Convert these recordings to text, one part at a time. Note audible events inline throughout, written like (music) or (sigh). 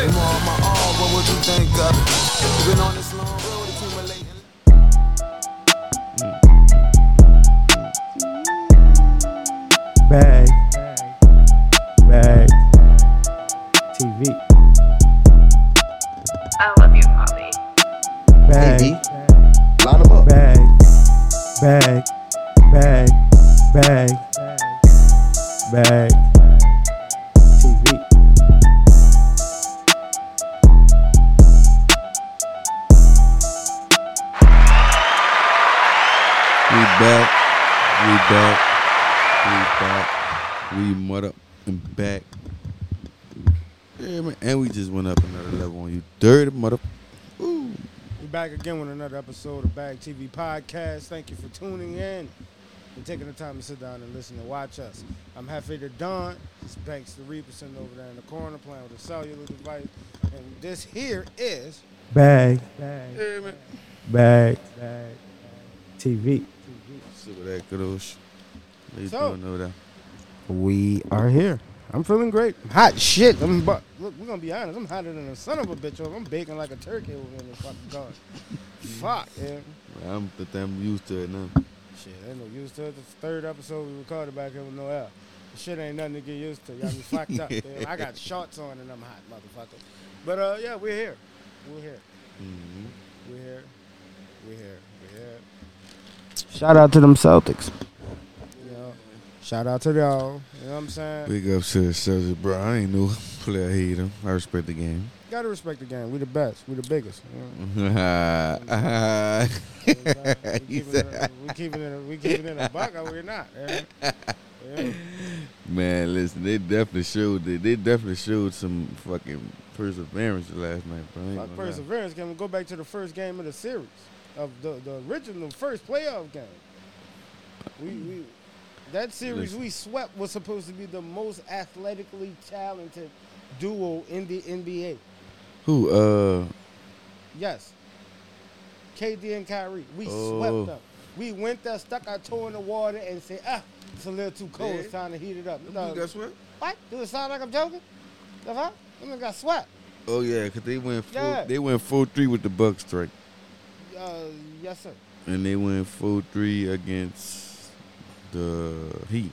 You my all, what would you think of it? Been on this long another episode of Bag TV Podcast. Thank you for tuning in and taking the time to sit down and listen and watch us. I'm Hefe the Don. This Banks the Reaper sitting over there in the corner playing with a cellular device. And this here is Bag. Bag. Yeah, man. Bag. Bag. TV. Sit with that good old sh- How you So- doing over there? We are here. I'm feeling great. Hot shit. I'm bu- look, we're gonna be honest. I'm hotter than a son of a bitch. I'm baking like a turkey over in this fucking car. Fuck, yeah. I'm, th- I'm used to it now. Shit, ain't no used to it. This third episode we recorded back here with no air. Shit ain't nothing to get used to. Y'all be fucked up. (laughs) man. I got shorts on and I'm hot, motherfucker. But uh, yeah, we're here. We're here. hmm We're here. We're here. We're here. Shout out to them Celtics. You know, shout out to y'all. You know what I'm saying? Big up to the Celtics, bro. I ain't no player hater. I respect the game. Gotta respect the game. We the best. We the biggest. You know? yeah, You know what I'm saying? (laughs) we, keeping it, we keeping it. We keeping it a buck, or we're not. Yeah. Yeah. Man, listen, they definitely showed they, they definitely showed some fucking perseverance last night, bro. I ain't Fuck gonna lie. perseverance. Can we go back to the first game of the series of the, the original first playoff game? We, we that series Listen. we swept was supposed to be the most athletically talented duo in the NBA. Who? Uh, Yes. KD and Kyrie. We Oh. swept them. We went there, stuck our toe in the water, and said, ah, it's a little too cold. It's time to heat it up. them No, dudes got swept? what? Do it sound like I'm joking? The fuck? Them niggas got swept. Oh yeah, cause they went four, Yeah. they went four three with the Bucks strike, Uh, yes, sir. and they went four three against the Heat.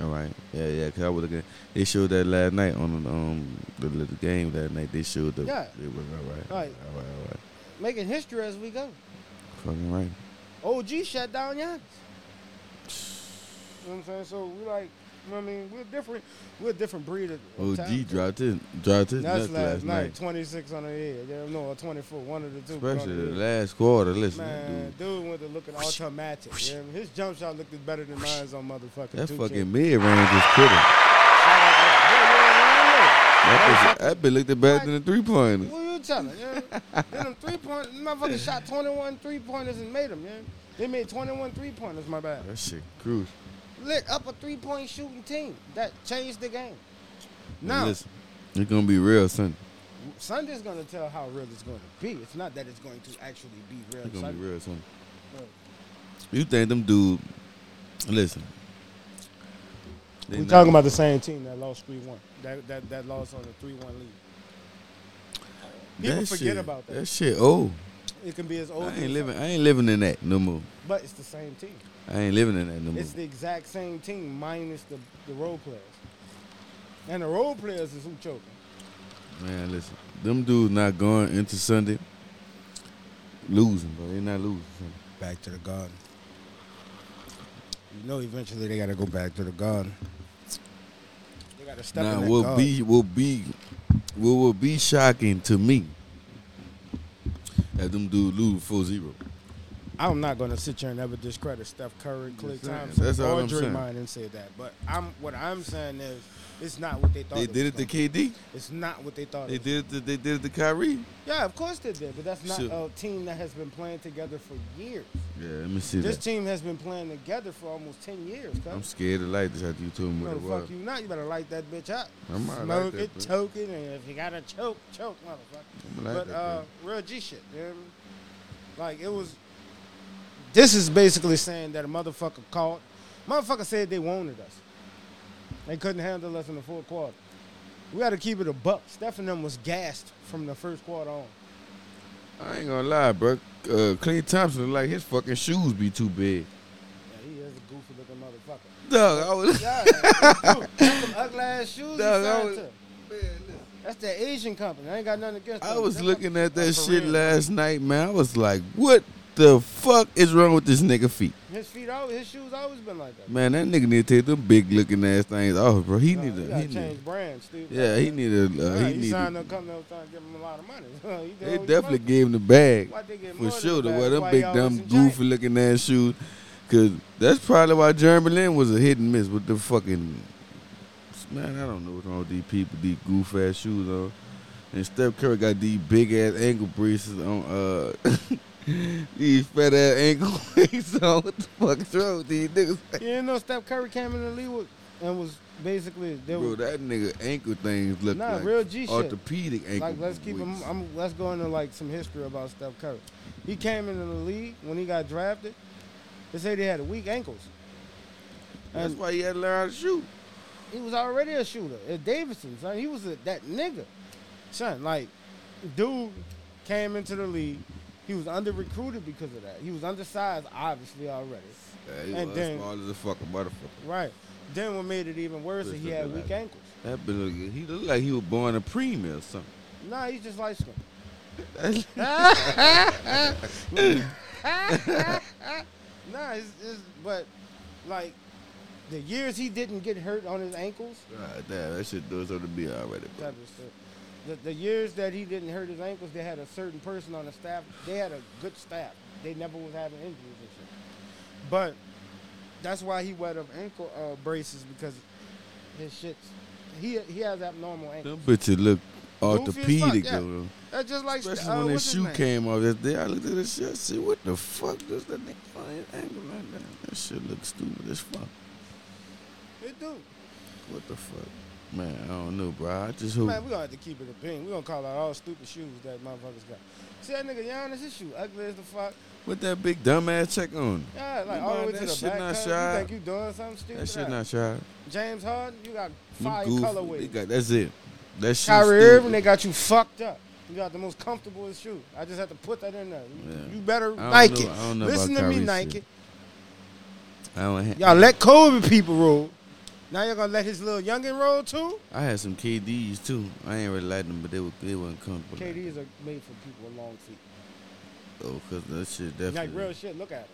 All right, yeah, yeah. Cause I was looking. They showed that last night on um the little game that night. They showed the. Yeah. It was all right. Right. All right. All right. Making history as we go. Fucking right. OG shut down Giannis. You know what I'm saying? So we like, you know what I mean? We're different. We're a different breed of OG talent. dropped it. dropped his That's last, last night, night. 26 on the head. Yeah, no, 24, one of the two. Especially the last quarter. Listen, Man, dude. dude went to looking automatic. Yeah, his jump shot looked better than mine's on motherfucking That 2K. fucking mid range is killing. Shout out to- Yeah, yeah, That, bitch- that bitch looked better than the three pointers. What you telling? Yeah, then them three point, motherfucker shot 21 three pointers and made them. Yeah, they made 21 three pointers. My bad. That shit crucial. Lit up a three point shooting team that changed the game. Now, Now, listen, it's gonna be real Sunday. Sunday's gonna tell how real it's gonna be. It's not that it's going to actually be real. It's gonna be real Sunday. Right. You think them dude? Listen. We're not- talking about the same team that lost three one. That that that lost on the three one lead. People that forget shit, about that. That shit old. It can be as old. I as ain't living. something, I ain't living in that no more. but it's the same team. I ain't living in that no more. It's the exact same team minus the the role players. And the role players is who choking. Man, listen. Them dudes not going into Sunday losing, bro. They not losing. Back to the garden. You know, eventually they got to go back to the garden. They got to step Now, in that will garden. be will be what will be shocking to me that them do lose 4-0. I'm not going to sit here and ever discredit Steph Curry, Klay. Thompson, That's all or I'm saying. Draymond and say that. But I'm what I'm saying is it's not what they thought. They it did it to. KD. It's not what they thought. They it did it. To, they did it to Kyrie. Yeah, of course they did, but that's not Sure. a team that has been playing together for years. Yeah, let me see This that. team has been playing together for almost ten years. cuz. I'm scared to light this after you told me No, what it was. fuck you not. You better light that bitch up. I'm Smoke like that, it, choke it, and if you gotta choke, choke, motherfucker. Like but that, uh, real G shit. You know I mean? Like it was. This is basically saying that a motherfucker called. Motherfucker said they wanted us. They couldn't handle us in the fourth quarter. We got to keep it a buck. Steph and them was gassed from the first quarter on. I ain't gonna lie, bro. Uh, Klay Thompson, like his fucking shoes be too big. Yeah, he is a goofy looking motherfucker. Dog, I was. Yeah, some ugly ass shoes. Dog, I was-. That's that Asian company. I ain't got nothing against I them. was Them looking at that shit real. last night, man. I was like, what the fuck is wrong with this nigga feet? His feet, always, his shoes always been like that. Man, that nigga need to take them big looking ass things off, bro. He need to. He change need. brands, Steve. Yeah, he need a. Uh, Yeah, he he need. signed to- a company that was trying to give him a lot of money. (laughs) They definitely gave him the bag Why they get for sure. the wear them big dumb goofy looking ass shoes. Cause that's probably why Jeremy Lin was a hit and miss with the fucking. Man, I don't know what's wrong with these people, these goof ass shoes on. And Steph Curry got these big ass ankle braces on. Uh, (laughs) these fat ass ankle weights on. What the fuck is wrong with these niggas? (laughs) You didn't know Steph Curry came in the league with, and was basically they Bro, were that nigga ankle things look nah like real G shit. orthopedic ankle. Like let's keep him. I'm, let's go into like some history about Steph Curry. He came into the league when he got drafted. They said they had weak ankles. That's why he had to learn how to shoot. he was already a shooter at Davidson, son. He was a, that nigga, son. Like, dude came into the league. He was under recruited because of that. He was undersized, obviously already. Yeah, he And was then- small as a fucking motherfucker. Right. Then what made it even worse is he had weak leg. ankles. That look, he looked like he was born a preemie or something. Nah, he's just light skinned. (laughs) nah, it's, it's, but like the years he didn't get hurt on his ankles, God damn, that shit does something to me already, bro. The, the, years that he didn't hurt his ankles, they had a certain person on the staff. They had a good staff. They never was having injuries and shit. But that's why he wear them ankle uh, braces because his shit. He he has abnormal ankles. Them bitches look orthopedic yeah. though. That's just like Especially uh, when that his shoe came off that day. I looked at this shit. I said, "What the fuck does that nigga on his ankle like that? That shit look stupid as fuck. It do. What the fuck, man? I don't know, bro. I just hope. Man, we gonna have to keep it a ping. We gonna call out all stupid shoes that motherfuckers got. See that nigga Giannis, his shoe ugly as the fuck. With that big dumbass check on? Yeah, like You all the way that to the shit back. not shy? You think you doing something stupid? That shit not shy. James Harden, you got five They colorways. got that's it. That shit. Kyrie. Irving, they got you fucked up. You got the most comfortable shoe. I just had to put that in there. You- Yeah. You better Nike. know- I Listen to me, Nike. shit. I don't. Ha- Y'all let Kobe people roll. Now you're gonna let his little youngin roll too? I had some KDs too. I ain't really like them, but they were they wasn't comfortable. KDs are made for people with long feet. Oh, cause that shit definitely Like real shit. Look at it.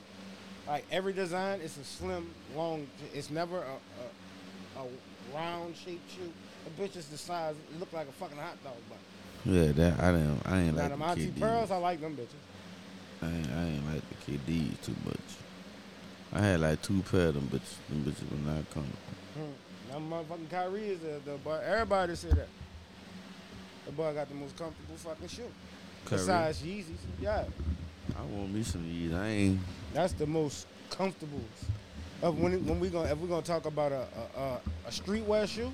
Like every design, it's a slim, long. It's never a, a, a round shaped shoe. The bitch is the size. It look like a fucking hot dog bun. Yeah, that I didn't. I ain't Now like them the Auntie KDs. Pearls, I like them bitches. I ain't, I ain't like the KDs too much. I had like two pair of them bitches. Them bitches were not comfortable. Now motherfucking Kyrie is the, the boy. Everybody say that. The boy got the most comfortable fucking shoe. Kyrie, Besides Yeezys. Yeah. I want me some Yeezys. I ain't. That's the most comfortable. Of when when we gonna if we gonna talk about a a, a a streetwear shoe,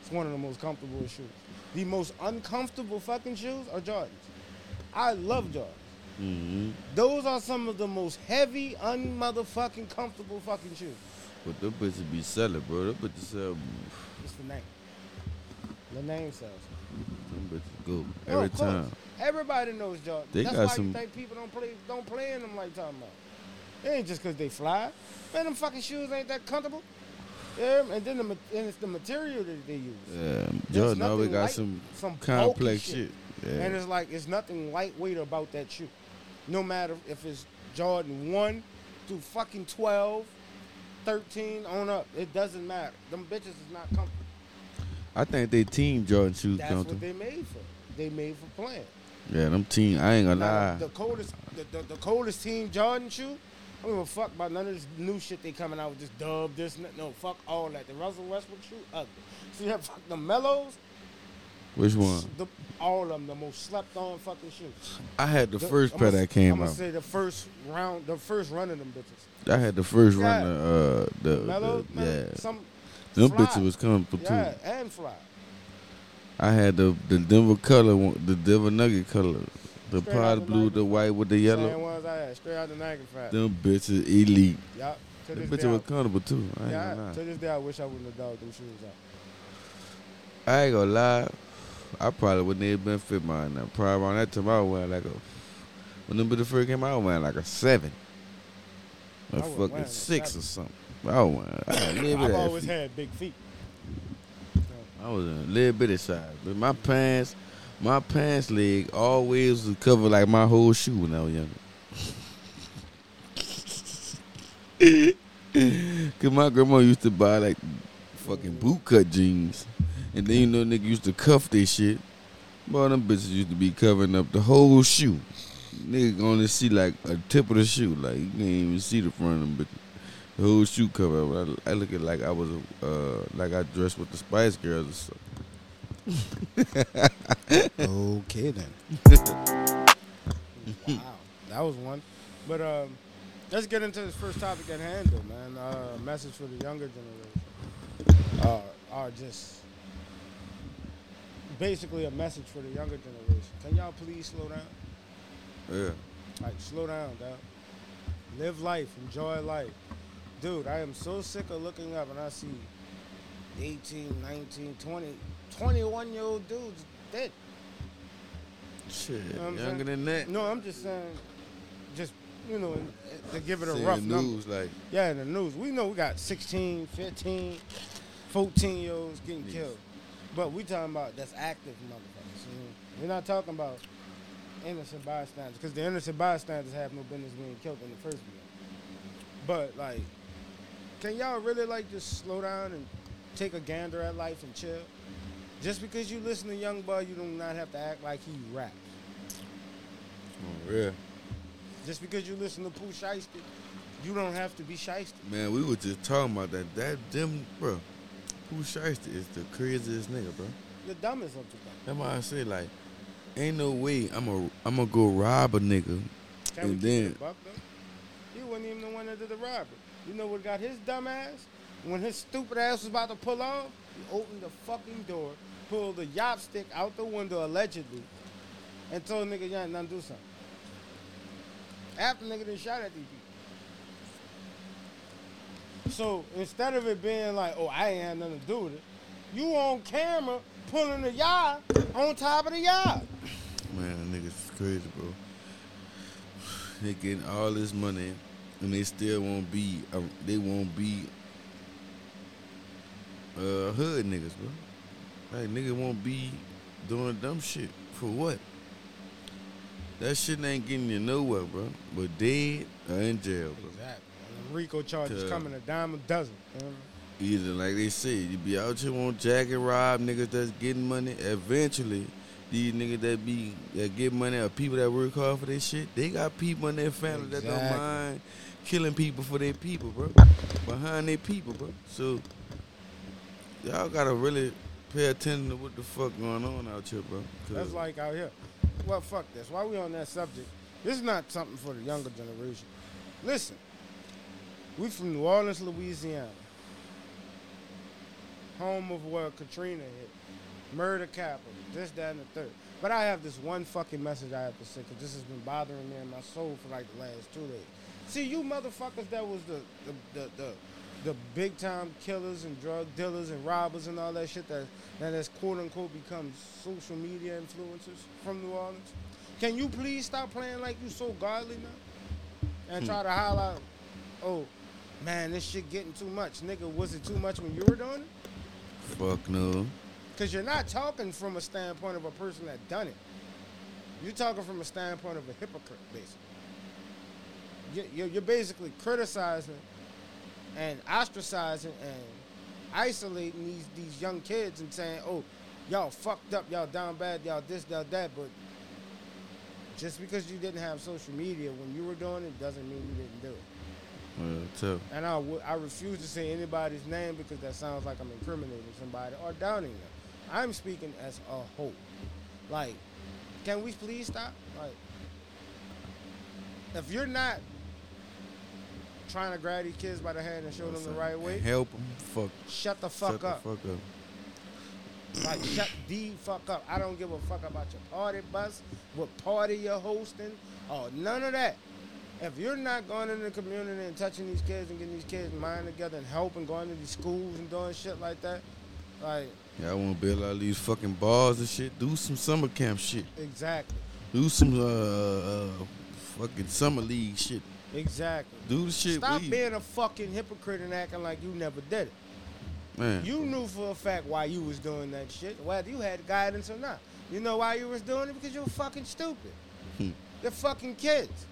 it's one of the most comfortable shoes. The most uncomfortable fucking shoes are Jordans. I love Jordans. Mm-hmm. Those are some of the most heavy, unmotherfucking comfortable fucking shoes. But them bitches be selling, bro. Them bitches sell. It's the name. The name sells. Them bitches go every course. time. Everybody knows Jordan. They That's got why some- you think people don't play don't play in them like talking about. It ain't just cause they fly. Man, them fucking shoes ain't that comfortable. Yeah, and then the and it's the material that they use. Yeah, Jordan always nothing got light- some some complex shit. Yeah. And it's like it's nothing lightweight about that shoe. No matter if it's Jordan 1 through fucking 12, 13 on up. It doesn't matter. Them bitches is not comfortable. I think they team Jordan shoes That's to. what they made for. They made for playing. Yeah, them team. I ain't gonna Now, lie. the, coldest, the, the, the coldest team Jordan shoe. I don't give a fuck about none of this new shit they coming out with. This dub, this, no, fuck all that. The Russell Westbrook shoe, ugly. (laughs) See that fuck the Melos, Which one? the, all of them, the most slept on fucking shoes. I had the The- first pair that came out. I'ma say the first round, the first run of them bitches. I had the first Yeah. run of uh, the, Melo, the yeah. some Them fly. bitches was comfortable yeah, too. and fly. I had the the Denver color, one- the Denver Nugget color, the Straight out the blue, the white with the Same yellow. ones I had, straight out the Nike factory. Them bitches elite. Yeah, to Them bitches was comfortable too. I ain't gonna lie. to this day, I wish I wouldn't have dogged them shoes out. I ain't gonna lie. I probably wouldn't even been fit mine now. Probably around that time I was wearing like a when them bitches first came out, I was wearing like a seven. A fucking six or something. I was wearing I had a little bit I've always feet. had big feet. I was a little bit of size. But my pants my pants leg always was cover like my whole shoe when I was younger. (laughs) Cause my grandma used to buy like fucking boot cut jeans. And then you know nigga used to cuff their shit. Boy, them bitches used to be covering up the whole shoe. Nigga gonna see like a tip of the shoe. Like you can't even see the front of them but The whole shoe cover. up. I, I look at like I was uh like I dressed with the Spice Girls or something. (laughs) Okay then. (laughs) wow, that was one. But um, let's get into this first topic at hand, though, man. Uh, message for the younger generation. Uh, are just basically a message for the younger generation. Can y'all please slow down? Yeah. Like, slow down, dog. Live life, enjoy life. Dude, I am so sick of looking up and I see 18, 19, 20, 21 year old dudes dead. Shit. know I'm Younger than that. No, I'm just saying, just, you know, to give it a Seeing rough the number. like Yeah, in the news. We know we got 16, 15, 14 year olds getting Yes. killed. But we talking about that's active motherfuckers. You know? We're not talking about innocent bystanders because the innocent bystanders have no business being killed in the first place. But like, can y'all really like just slow down and take a gander at life and chill? Just because you listen to Young Boy, you do not have to act like he raps. oh, yeah. Just because you listen to Pooh Shiesty, you don't have to be shiesty. Man, we were just talking about that. That them bro. Pooh Shiesty is the craziest nigga, bro. The dumbest of the dumb. That's why I say like, ain't no way I'm a I'm gonna go rob a nigga. And then- it a buck though? He wasn't even the one that did the robbery. You know what got his dumb ass? When his stupid ass was about to pull off, he opened the fucking door, pulled the yop stick out the window allegedly, and told nigga, yeah, nothing to do something. After nigga done shot at these people. So instead of it being like, oh, I ain't had nothing to do with it, you on camera pulling the yard on top of the yard. Man, niggas is crazy, bro. They getting all this money, and they still won't be. Uh, they won't be. Uh, hood niggas, bro. Like niggas won't be doing dumb shit for what? That shit ain't getting you nowhere, bro. But dead or in jail, bro. Exactly. And the RICO charges coming a dime a dozen. you know? Either like they say, you be out here on jacket rob niggas that's getting money. Eventually, these niggas that be that get money or people that work hard for their shit, they got people in their family that don't mind killing people for their people, bro. Behind their people, bro. So y'all gotta really pay attention to what the fuck going on out here, bro. That's like out here. Well, fuck this. Why we on that subject, this is not something for the younger generation. Listen, we from New Orleans, Louisiana, home of where Katrina hit, murder capital, this, that, and the third. But I have this one fucking message I have to say because this has been bothering me in my soul for like the last two days. See, you motherfuckers that was the the the, the the big time killers and drug dealers and robbers and all that shit that that has quote unquote become social media influencers from New Orleans. Can you please stop playing like you so godly now? And try hmm. to highlight, oh man, this shit getting too much. Nigga, was it too much when you were doing it? Fuck no. Because you're not talking from a standpoint of a person that done it. You're talking from a standpoint of a hypocrite, basically. You- You're, you're basically criticizing and ostracizing and isolating these, these young kids and saying, oh, y'all fucked up, y'all down bad, y'all this, y'all that. But just because you didn't have social media when you were doing it doesn't mean you didn't do it. Tough. And I I refuse to say anybody's name because that sounds like I'm incriminating somebody or downing them. I'm speaking as a whole. Like, can we please stop? Like, if you're not trying to grab these kids by the hand and show them the right way, Help them. Fuck. shut the fuck Shut up. the fuck up. Like, shut the fuck up. I don't give a fuck about your party bus, what party you're hosting, or none of that. If you're not going in the community and touching these kids and getting these kids mind together and helping, going to these schools and doing shit like that, like, Y'all want to build all these fucking bars and shit? Do some summer camp shit. Exactly. Do some uh, uh fucking summer league shit. Exactly. Do the shit. Stop we, being a fucking hypocrite and acting like you never did it. man. You knew for a fact why you was doing that shit, whether you had guidance or not. You know why you was doing it? Because you were fucking stupid. Hmm. They're fucking kids.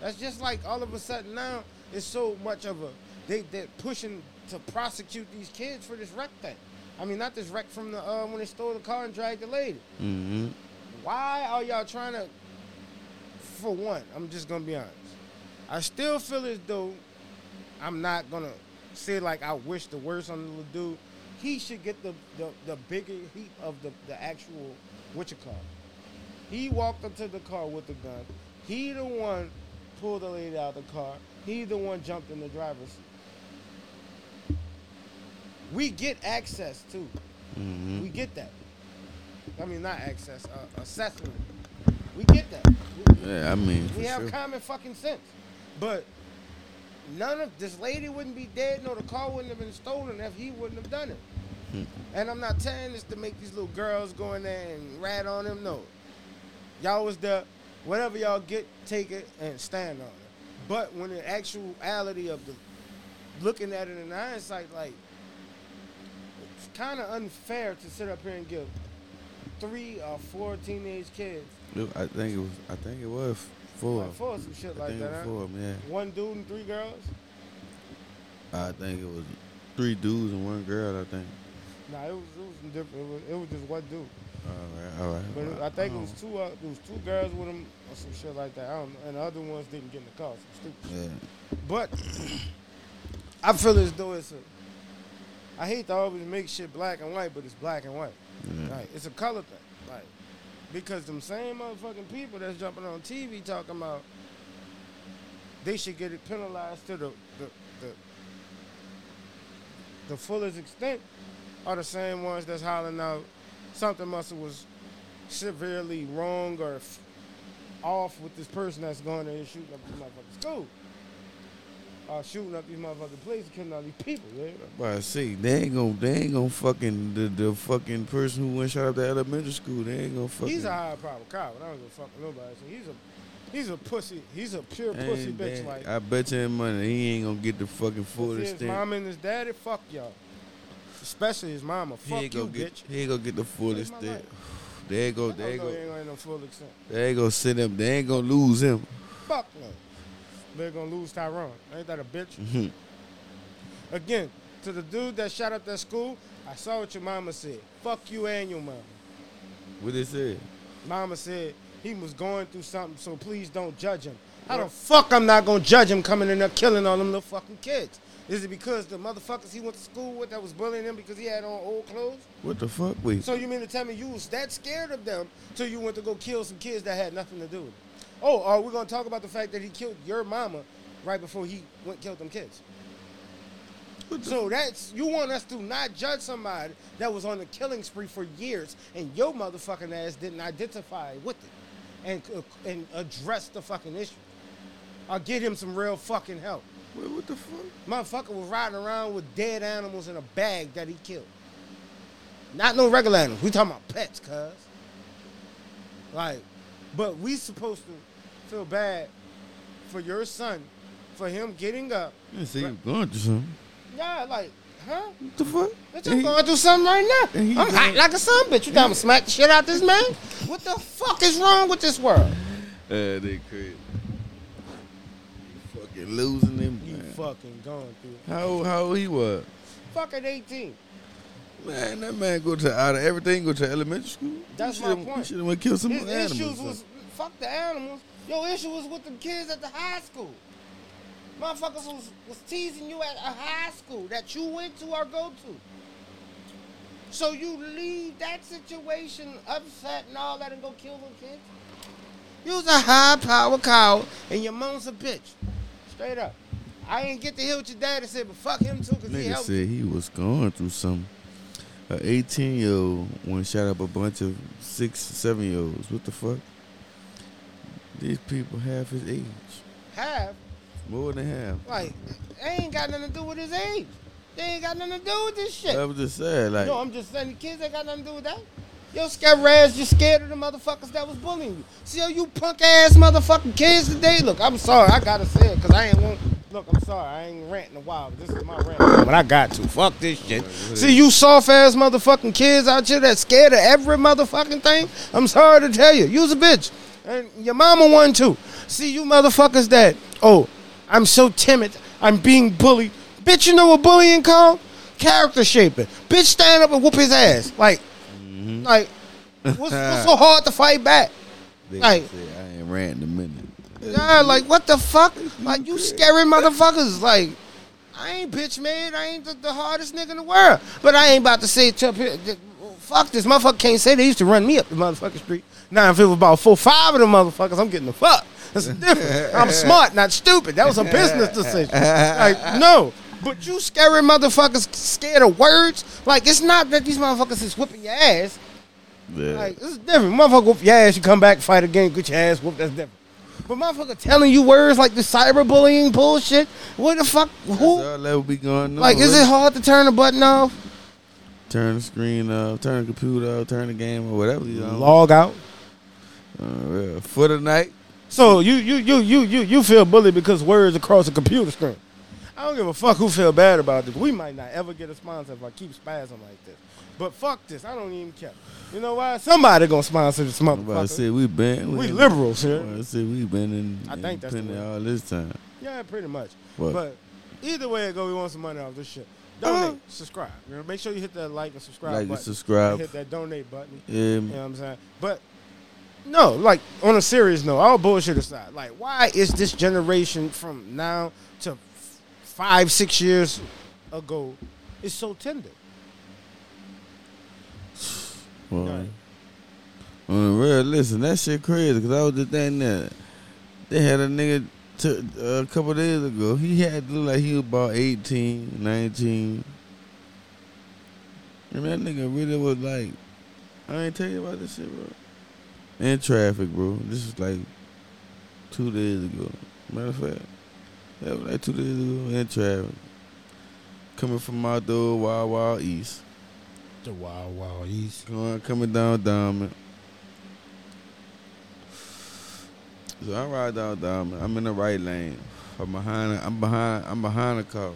That's just like all of a sudden now it's so much of a they they're pushing to prosecute these kids for this wreck thing. I mean not this wreck from the uh, when they stole the car and dragged the lady. Mm-hmm. Why are y'all trying to for one, I'm just gonna be honest. I still feel as though I'm not gonna say like I wish the worst on the little dude. He should get the the, the bigger heat of the, the actual what you call. it. He walked up to the car with the gun. He the one pulled the lady out of the car. He the one jumped in the driver's seat. We get access too. Mm-hmm. We get that. I mean, not access, uh, assessment. We get that. We, Yeah, I mean, we have sure. common fucking sense. But none of this lady wouldn't be dead, nor the car wouldn't have been stolen if he wouldn't have done it. Hmm. And I'm not saying this to make these little girls go in there and rat on him. No. Y'all was there. Whatever y'all get, take it and stand on it. But when the actuality of the looking at it in hindsight, like it's kind of unfair to sit up here and give three or four teenage kids Look, I think it was. I think it was four. like, for some shit I like that. it was huh? four. Yeah. One dude and three girls. I think it was three dudes and one girl. I think. Nah, it was it was different. It was, it was just one dude. All right. All right. But it, I right. think it Oh. was two. Uh, there was two girls with him or some shit like that. I don't know. And the other ones didn't get in the car. Some stupid. Yeah. But (clears throat) I feel as though it's a. I hate to always make shit black and white, but it's black and white. yeah. Like it's a color thing. Like because them same motherfucking people that's jumping on TV talking about they should get it penalized to the the the, the fullest extent are the same ones that's hollering out something must have was severely wrong or f- off with this person that's going there and shooting up this motherfucking school. Or uh, shooting up these motherfucking places, killing all these people, yeah. But I see, they ain't gonna, they ain't gonna fucking the, the fucking person who went shot up the elementary school. They ain't gonna fucking. He's a high power coward. I don't give a fuck nobody. So he's a he's a pussy. He's a pure Ain't pussy bitch. Like I bet you him money, he ain't gonna get the fucking full if his mom and his daddy, fuck y'all. Especially his mama. he Fuck ain't you, gonna get, bitch. he ain't gonna get the full extent. There you go, you know he ain't gonna no full extent. there you go. Sit him. They ain't gonna lose him. Fuck no. They're gonna lose Tyrone. Ain't that a bitch? Mhm. Again, to the dude that shot up that school, I saw what your mama said. Fuck you and your mama. What they said? Mama said he was going through something, so please don't judge him. How the fuck I'm not gonna judge him coming in there killing all them little fucking kids? Is it because the motherfuckers he went to school with that was bullying him because he had on old clothes? What the fuck? Wait. So you mean to tell me you was that scared of them till you went to go kill some kids that had nothing to do with it? Oh, are we gonna talk about the fact that he killed your mama right before he went and killed them kids? So that's you want us to not judge somebody that was on a killing spree for years and your motherfucking ass didn't identify with it and uh, and address the fucking issue. Or get him some real fucking help. What, what the fuck? Motherfucker was riding around with dead animals in a bag that he killed. Not no regular animals. We talking about pets, cuz. Like, but we supposed to feel bad for your son, for him getting up. I see you going through something. Yeah, like, huh? What the fuck? Bitch, I'm going through something right now. I'm hot like a son, bitch. You down to smack the shit out this man? (laughs) What the fuck is wrong with this world? Uh, they crazy. You fucking losing him. Fucking going through. How old, how old he was? Fucking 18. Man, that man go to out of everything go to elementary school. That's my point. He should have went kill some His animals. issues was fuck the animals. Your issue was with the kids at the high school. Motherfuckers was, was teasing you at a high school that you went to or go to. So you leave that situation upset and all that and go kill them kids? You was a high power cow and your mom's a bitch. Straight up. I ain't get to hear what your daddy said, but fuck him too, because he Nigga helped. said he was going through something. An 18 year old went shot up a bunch of six, seven year olds. What the fuck? These people half his age. Half? More than half. Like, it ain't got nothing to do with his age. They ain't got nothing to do with this shit. I was just saying, like, No, I'm just saying the kids ain't got nothing to do with that. Yo, scared ass just scared of the motherfuckers that was bullying you. See how you punk ass motherfucking kids today? Look, I'm sorry, I gotta say it, cause I ain't want look, I'm sorry, I ain't ranting a while, but this is my rant. But I got to. Fuck this shit. See you soft ass motherfucking kids out here that scared of every motherfucking thing. I'm sorry to tell you. You's a bitch. And your mama one too. See you motherfuckers that, oh, I'm so timid, I'm being bullied. Bitch, you know what bullying called? Character shaping. Bitch stand up and whoop his ass. Like mm-hmm. like, what's, what's so (laughs) hard to fight back? they like- say I ain't ranting a minute. Yeah, like what the fuck? Like you scary motherfuckers. Like I ain't bitch made. I ain't the, the hardest nigga in the world. But I ain't about to say it up here. Fuck this motherfucker can't say they used to run me up the motherfucking street. Now if it was about four, five of them motherfuckers, I'm getting the fuck. That's different. I'm (laughs) smart, not stupid. That was a business decision. Like no. But you scary motherfuckers scared of words. Like it's not that these motherfuckers is whipping your ass. Yeah. Like this is different. Motherfucker whoop your ass, you come back, fight again, get your ass whooped. That's different. But motherfucker telling you words like the cyberbullying bullshit. What the fuck? That's Who? all that would be going on. Like, is it hard to turn the button off? Turn the screen off, turn the computer off, turn the game or whatever you know. Log out. Uh. For the night, So you you you you you you feel bullied because words across a computer screen. I don't give a fuck who feel bad about this. We might not ever get a sponsor if I keep spazzing like this. But fuck this. I don't even care. You know why? Somebody gonna sponsor this motherfucker. About to we been We liberals here. I say we been in. I think that's the all this time. Yeah, pretty much. What? But either way it go, we want some money off this shit. Uh-huh. Donate, subscribe. You know, make sure you hit that like and subscribe like and subscribe. And hit that donate button. Yeah, You know what I'm saying? But no, like on a serious note, all bullshit aside, like why is this generation from now to f- five, six years ago is so tender? Well, real, listen, that shit crazy because I was just thinking that they had a nigga uh, a couple days ago. He had to look like he was about 18, 19. And that nigga really was like, I ain't tell you about this shit, bro. In traffic, bro. This is like two days ago. Matter of fact, that was like two days ago in traffic. Coming from out the Wild Wild East. The wild, wild east. Going coming down Diamond. So I ride down Diamond. I'm in the right lane. I'm behind. I'm behind. I'm behind the car.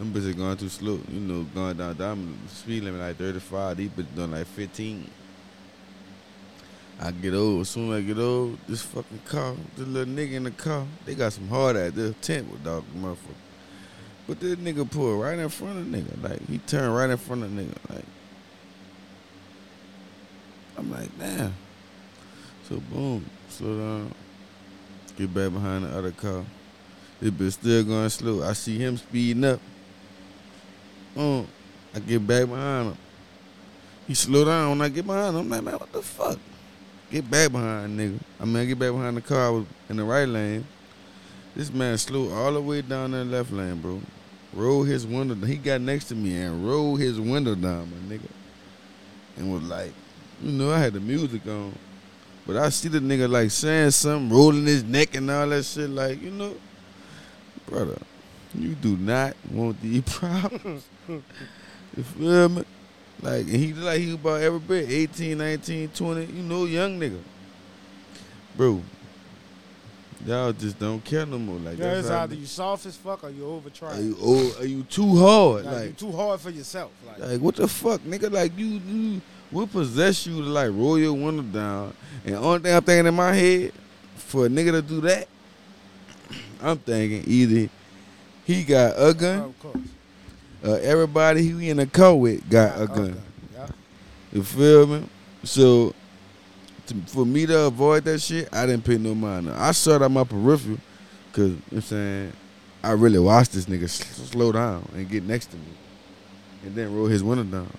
Them bitches going too slow. You know, going down Diamond. Speed limit like 35. These bitches doing like 15. I get over. As soon as I get over, this fucking car, this little nigga in the car, they got some hard at this tent with dog motherfucker. But this nigga pulled right in front of the nigga. Like he turned right in front of the nigga. Like I'm like, damn. So boom, slow down. Get back behind the other car. This bitch still going slow. I see him speeding up. Boom. I get back behind him. He slow down when I get behind him. I'm like, man, what the fuck? Get back behind nigga. I mean, I get back behind the car. I was in the right lane. This man slowed all the way down in the left lane, bro. Rolled his window. He got next to me and rolled his window down, my nigga. And was like, you know, I had the music on. But I see the nigga like saying something, rolling his neck and all that shit. Like, you know, brother, you do not want these (laughs) problems. you feel me? Like, and he like he about every bit 18, 19, 20, you know, young nigga. Bro, y'all just don't care no more. Like, Yeah, that's it's either you soft as fuck or you over are you, oh, are you too hard? Like, you too hard for yourself. Like, like, what the fuck, nigga? Like, you, you, what possess you to like roll your window down? And only thing I'm thinking in my head for a nigga to do that, (clears throat) I'm thinking either he got a gun, or everybody he in the car with got a gun. okay. Yeah. You feel me? So, to, for me to avoid that shit, I didn't pay no mind. I shut out my peripheral because, you know I'm saying, I really watched this nigga slow down and get next to me and then roll his window down.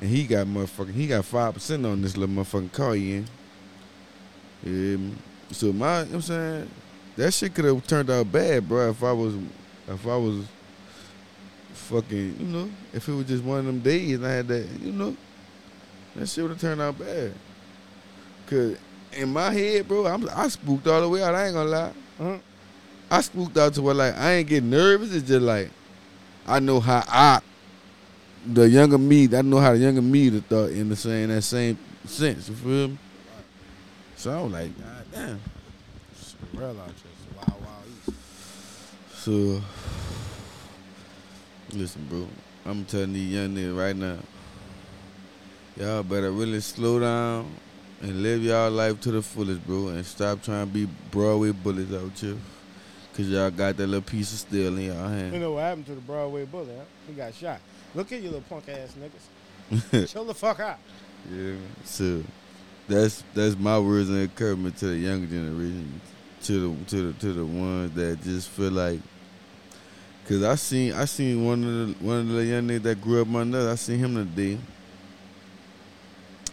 And he got motherfucking, he got 5% on this little motherfucking car he in. You? So, my, you know what I'm saying, that shit could have turned out bad, bro, if I was, if I was fucking, you know, if it was just one of them days and I had that, you know, that shit would have turned out bad. Cause in my head, bro, I'm I spooked all the way out. I ain't gonna lie. Mhm. I spooked out to where like I ain't getting nervous. It's just like I know how I, the younger me, I know how the younger me to thought in the same that same sense. You feel me? So I was like, God damn. Real wild, wild east. So, listen, bro. I'm telling these young niggas right now. Y'all better really slow down and live y'all life to the fullest, bro, and stop trying to be Broadway bullies out here. Cause y'all got that little piece of steel in y'all hand. You know what happened to the Broadway bully? Huh? He got shot. Look at you, little punk ass niggas. (laughs) Chill the fuck out. Yeah. So that's that's my words of encouragement to the younger generation, to the to the to the ones that just feel like. Cause I seen I seen one of the one of the young niggas that grew up my nut. I seen him today.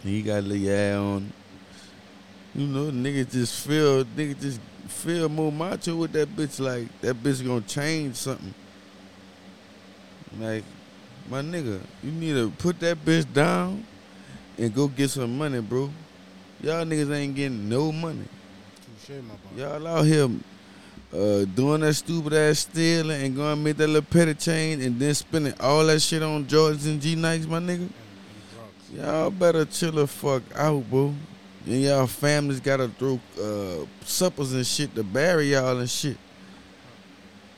And he got a little yeah on. You know, niggas just feel niggas just feel more macho with that bitch. Like that bitch gonna change something. Like my nigga, you need to put that bitch down and go get some money, bro. Y'all niggas ain't getting no money. Boy. Y'all out here uh, doing that stupid ass stealing and going to make that little petty change and then spending all that shit on Jordans and G Nikes, my nigga. And, and. Y'all better chill the fuck out, bro. And y'all families gotta throw uh, suppers and shit to bury y'all and shit.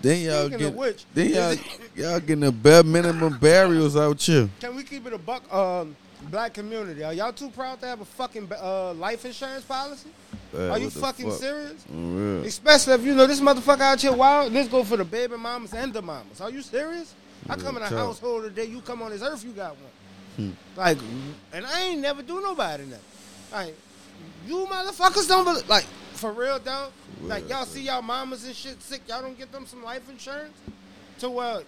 Then y'all Speaking get of which, then y'all y'all getting the bare minimum burials out here. Can we keep it a buck? Um, black community. Are y'all too proud to have a fucking uh, life insurance policy? Are you fucking fuck? serious? Especially if you know this motherfucker out here wild. This go for the baby mamas and the mamas. Are you serious? I come in a talk. household today. You come on this earth, you got one. Hmm. Like, and I ain't never do nobody nothing. Like, you motherfuckers don't believe. Like, for real though. Like y'all see y'all mamas and shit sick. Y'all don't get them some life insurance to where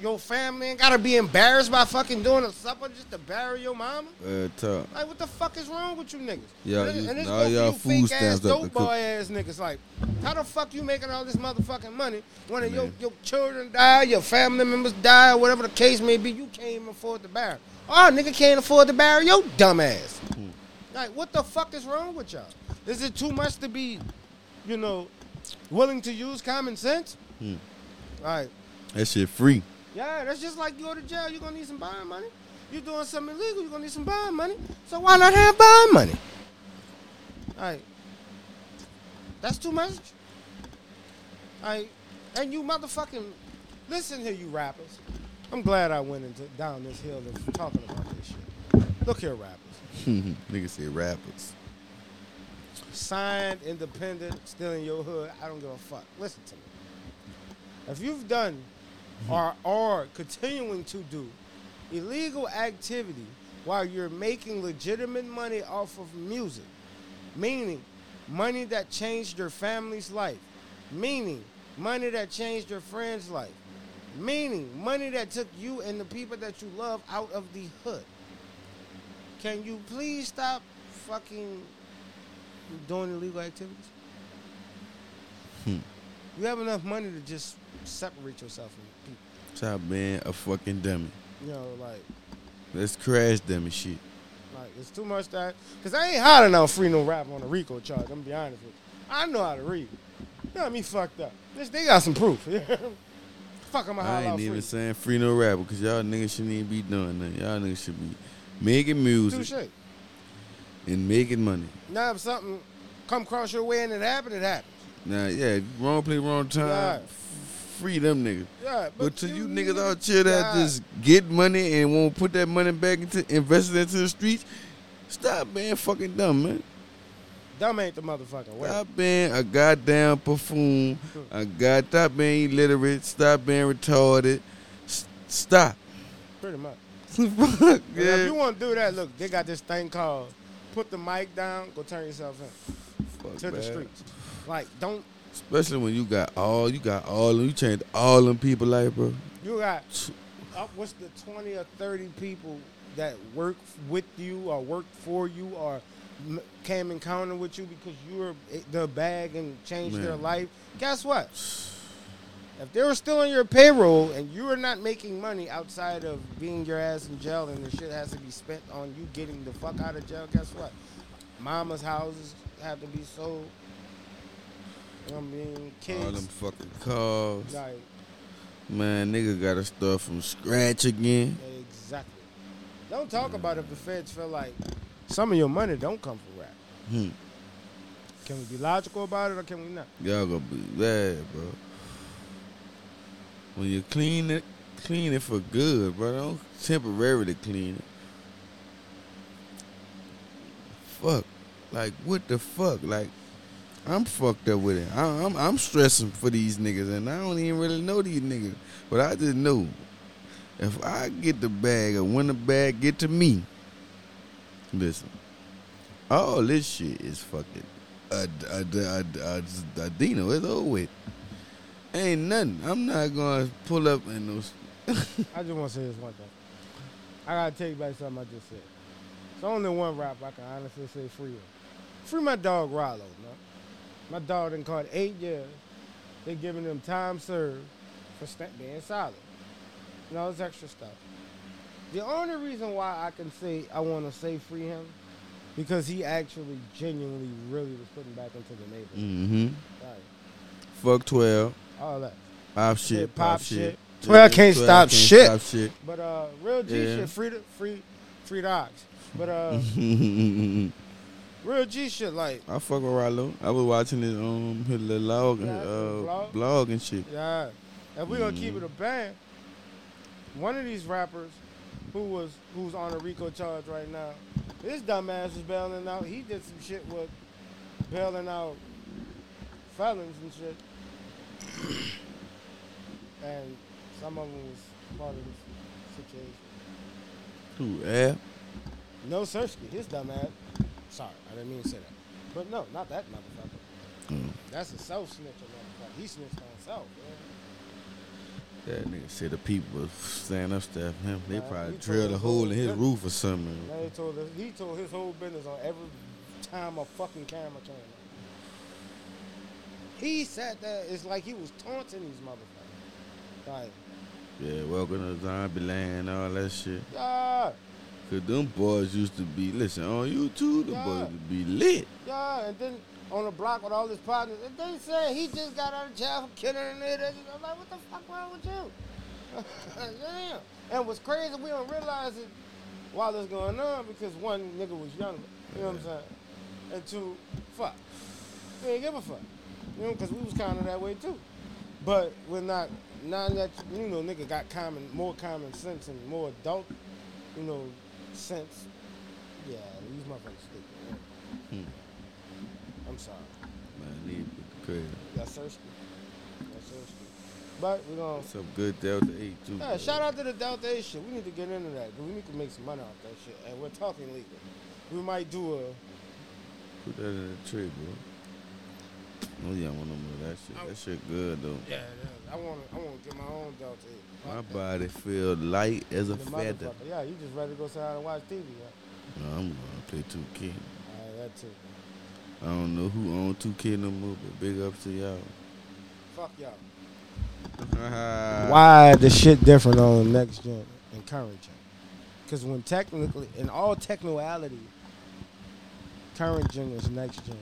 your family ain't gotta be embarrassed by fucking doing a supper just to bury your mama. Uh. Like, what the fuck is wrong with you niggas? Y'all and, and this all y'all food fake ass dope boy ass niggas. Like, how the fuck you making all this motherfucking money when your your children die, your family members die, or whatever the case may be? You can't even afford to bury. Oh, nigga can't afford to bury your dumb ass. Hmm. Like, what the fuck is wrong with y'all? Is it too much to be, you know, willing to use common sense? Hmm. Like, That shit free. yeah, that's just like you go to jail. You're gonna need some bond money. You're doing something illegal, you're gonna need some bond money. So why not have bond money? Like, that's too much. Like, and you motherfucking listen here, you rappers. I'm glad I went into down this hill of talking about this shit. Look here, rappers. (laughs) Niggas say rappers. Signed, independent, still in your hood. I don't give a fuck. Listen to me. If you've done (laughs) or are continuing to do illegal activity while you're making legitimate money off of music, meaning money that changed your family's life, meaning money that changed your friend's life, meaning money that took you and the people that you love out of the hood. Can you please stop fucking doing illegal activities? Hmm. You have enough money to just separate yourself from people. Stop being a fucking dummy. You know, like, Let's crash dummy shit. like it's too much that. Cause I ain't hot enough free no rap on a RICO charge. I'm gonna be honest with you. I know how to read. You got me fucked up. This they got some proof. (laughs) Fuck, I'm a I ain't even free. saying free no rapper because y'all niggas shouldn't even be doing that. Y'all niggas should be making music Touche. and making money. Now if something come across your way and it happen, it happens. Now, yeah, wrong place, wrong time. Yeah. Free them niggas. Yeah, But, to you, niggas out here that just get money and won't put that money back into invest it into the streets, stop being fucking dumb, man. dumb ain't the motherfucker. Well, Stop being a goddamn buffoon. A god, stop being illiterate. Stop being retarded. S- stop. pretty much. (laughs) Fuck, But if yeah. you want to do that, look, they got this thing called put the mic down, go turn yourself in Fuck, to the streets. Like, don't Especially when you got all, you got all, you changed all them people life, bro. you got uh, what's the twenty or thirty people that work with you or work for you or came encounter with you because you were the bag and changed their life. Guess what? If they were still on your payroll and you are not making money outside of being your ass in jail and the shit has to be spent on you getting the fuck out of jail, guess what? Mama's houses have to be sold. You know what I mean? Kids. All them fucking cars. Like, Man, nigga gotta start from scratch again. Exactly. Don't talk about if the feds feel like some of your money don't come from rap. Hmm. Can we be logical about it or can we not? Y'all gonna be bad, bro. When you clean it, clean it for good, bro. Don't temporarily clean it. Fuck. Like, what the fuck? Like, I'm fucked up with it. I, I'm I'm stressing for these niggas, and I don't even really know these niggas. But I just know if I get the bag or when the bag get to me, listen, all this shit is fucking a a a, a Dino. It's over with. Ain't nothing. I'm not gonna pull up in those. (laughs) I just want to say this one thing. I gotta take you back something I just said. It's only one rap I can honestly say free of. Free my dog Ralo, man. My dog done caught eight years. They giving him time served for sta- being solid. And all this extra stuff. The only reason why I can say I want to say free him, because he actually genuinely really was putting back into the neighborhood. Mm-hmm. Right. Fuck twelve. All that. Pop shit. Shit, Pop, pop shit. shit. 12 can't 12 stop shit. Stop shit. But uh, real G Yeah. shit, free, the, free, free dogs. But uh, (laughs) real G shit, like, I fuck with Ralo. I was watching his um his little log, Yeah, uh, vlog. blog and shit. yeah. If we gonna keep Mm. it a band, one of these rappers who was who's on a RICO charge right now, this dumbass was bailing out. He did some shit with bailing out felons and shit, and some of them was part of this situation. Who? Ab? No Sersky, his dumb ass. Sorry, I didn't mean to say that. But no, not that motherfucker. Mm. That's a self snitcher motherfucker. He snitched on himself, man. That nigga said the people saying up stuff him. They Nah, probably drilled a hole in his that. roof or something. Now he told us, he told his whole business on every time a fucking camera came on. He sat there, it's like he was taunting these motherfuckers. Like, Yeah, welcome to Zombie Land, all that shit. yeah, Cause them boys used to be listen on YouTube. The Yeah. boys would be lit. yeah, and then on the block with all his partners, and they said he just got out of jail for killing a nigga. I'm like, what the fuck wrong with you? (laughs) Damn. And what's crazy, we don't realize it while it's going on because one nigga was younger. You know what I'm saying? And two, fuck. We ain't give a fuck. You know, because we was kind of that way too. But we're not, now that, you know, nigga got common, more common sense and more adult, you know, sense. Yeah, these motherfuckers stupid. man. Hmm. I'm sorry. Man, these people crazy. That's thirsty. That's thirsty. But we're going to. Some good Delta Eight too. Yeah, shout out to the Delta 8 shit. We need to get into that. we need to make some money off that shit. And we're talking legal. We might do a. Put that in the tray, bro. Oh yeah, I want no more of that shit. That shit good though. Yeah, yeah. I want to. I want to get my own Delta 8. My Fuck body feel light as a feather. Yeah, you just ready to go sit down and watch TV, yeah? No, I'm gonna play 2K. Alright, that too. I don't know who own 2K no more, but big up to y'all. Fuck y'all. Why? (laughs) Why the shit different on next gen and current gen? Because when technically, in all technicality, current gen is next gen.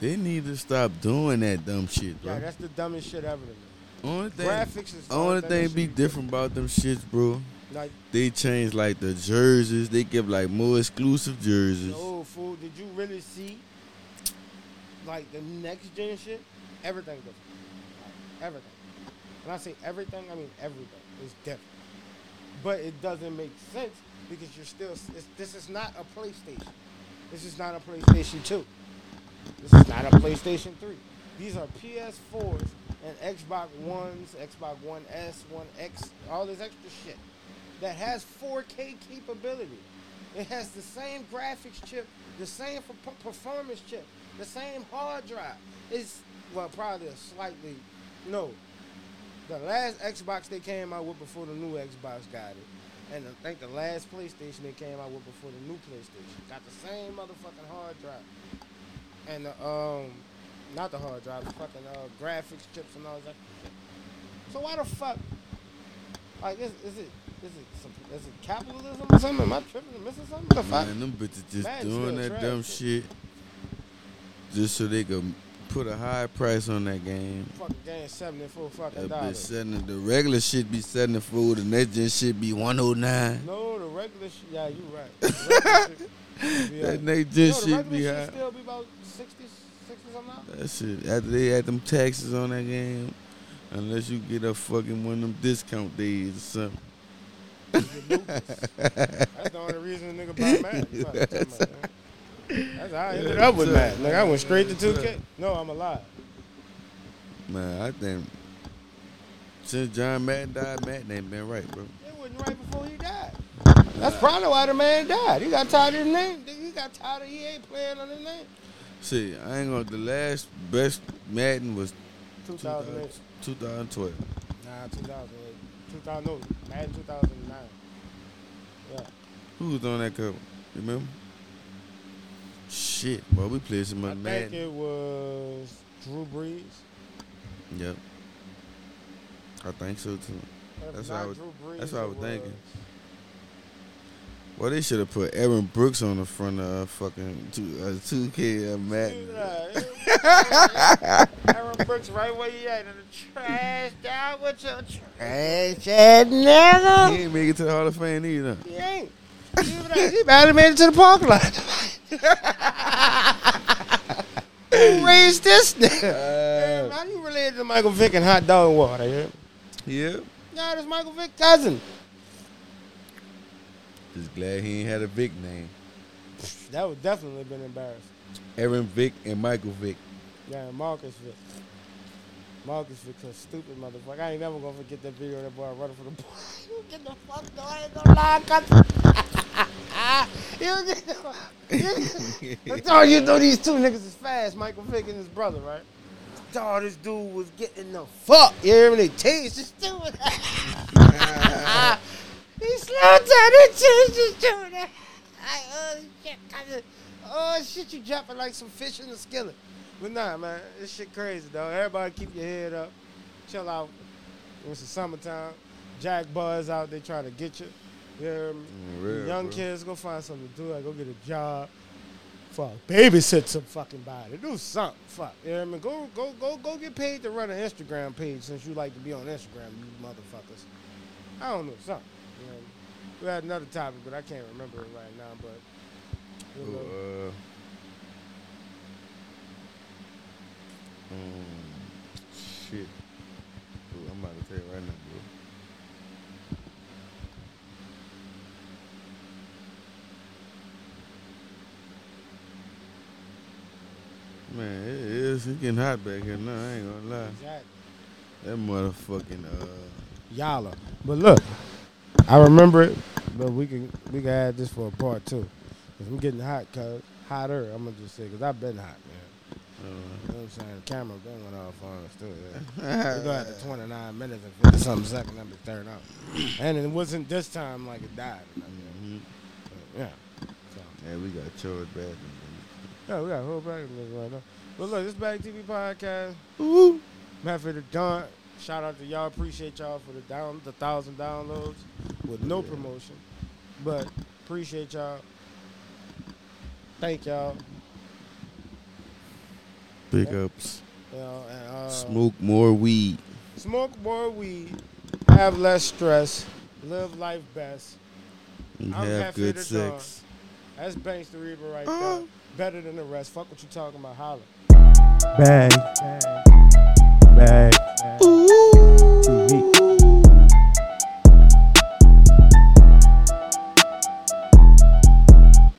They need to stop doing that dumb shit, bro. Yeah, that's the dumbest shit ever to me. only thing, Graphics is the only thing be different about them shits, bro. Like They change like the jerseys. They give like more exclusive jerseys. the old fool. Did you really see like the next gen shit? Everything different. Like, everything. When I say everything, I mean everything is different. But it doesn't make sense because you're still. This is not a PlayStation. This is not a PlayStation 2. This is not a PlayStation 3. These are PS4s and Xbox Ones, Xbox One S, One X, all this extra shit that has 4K capability. It has the same graphics chip, the same per- performance chip, the same hard drive. It's well probably a slightly no. The last Xbox they came out with before the new Xbox got it, and I think the last PlayStation they came out with before the new PlayStation got the same motherfucking hard drive, and the um, not the hard drive, the fucking uh, graphics chips and all that. So why the fuck? Like, is, is it is it some, is it capitalism or something? Am I tripping and missing something? The fuck? Man, them bitches just doing that dumb shit. shit just so they can put a high price on that game. Fucking game seventy four fucking That dollars. setting the regular shit be the food, the next gen shit be one oh nine. No, the regular shit. Yeah, you right. (laughs) The regular shit That next gen shit be high. still be about 60, 60 something now. That shit after they had them taxes on that game, unless you get a fucking one of them discount days or something. That's the only reason a nigga buy Madden. Fuck, tell me, man. That's how I ended up with Madden. Like I went straight to 2K. No, I'm alive. Man, I think since John Madden died, Madden ain't been right, bro. It wasn't right before he died. That's probably why the man died. He got tired of his name. He got tired of EA playing on his name. See, I ain't gonna. The last best Madden was 2008. 2012. Nah, 2008. 2000, no, Madden 2009. Yeah. Who was on that cover? Remember? Shit, boy, we played some Madden. I think it was Drew Brees. Yep. I think so too. If That's what I was- Drew Brees, that's what I it was thinking. Was- Well, they should have put Aaron Brooks on the front of uh, fucking two uh, two K uh, Madden. Yeah, Aaron (laughs) Brooks right where you at in the trash down with your trash ass nigga. He ain't make it to the Hall of Fame either. He ain't. (laughs) He barely made it to the parking lot. (laughs) Who raised this nigga? Uh, How you related to Michael Vick and hot dog water? Yeah, yeah. nah, that's Michael Vick cousin. Just glad he ain't had a Vick name. That would definitely been embarrassed. Aaron Vick and Michael Vick. Yeah, Marcus Vick. Marcus Vick, a stupid motherfucker. I ain't never gonna forget that video of that boy running for the ball. (laughs) you get the fuck though, I ain't gonna lie, cuz. (laughs) you get the That's (laughs) all you know these two niggas is fast, Michael Vick and his brother, right? Dog, this dude was getting the fuck. You hear me? They tased this dude. He slowed down and chased this dude. I, oh shit, cousin. Oh shit, you dropping like some fish in the skillet. But nah, man, this shit crazy, though. Everybody keep your head up. Chill out. It's the summertime. Jack Buzz out there trying to get you. You hear me? Mm, real, Young bro. kids, go find something to do. Like, go get a job. Fuck, babysit some fucking body. Do something. Fuck. You know what I mean? Go, go, go, go get paid to run an Instagram page since you like to be on Instagram, you motherfuckers. I don't know, something. We had another topic, but I can't remember it right now. But you know, Oh, uh, um, shit. Ooh, I'm about to tell you right now, bro. Man, it is. It's getting hot back here now. I ain't gonna lie. exactly. That motherfucking uh, Yalla. But look, I remember it, but we can we can add this for a part two. Cause I'm getting hot, cause hotter. I'm gonna just say, cause I've been hot, man. You know what I'm saying? The camera been went off on us too. Yeah. we go the 29 minutes and 50 something seconds, me turn up. And it wasn't this time like it died. mhm. Yeah. So, Yeah, we got chores bad. yeah, we got a whole bag of this right now. But look, this Bag TV podcast. Ooh. Matter of done. Shout out to y'all. Appreciate y'all for the down the thousand downloads with no promotion. But appreciate y'all. Thank y'all. Big ups. You know, and, uh, Smoke more weed. smoke more weed, have less stress, live life best. And I'm have good to sex. That's Banks the Reaper right Uh. there. Better than the rest. Fuck what you talking about. Holla. Bag. Bag.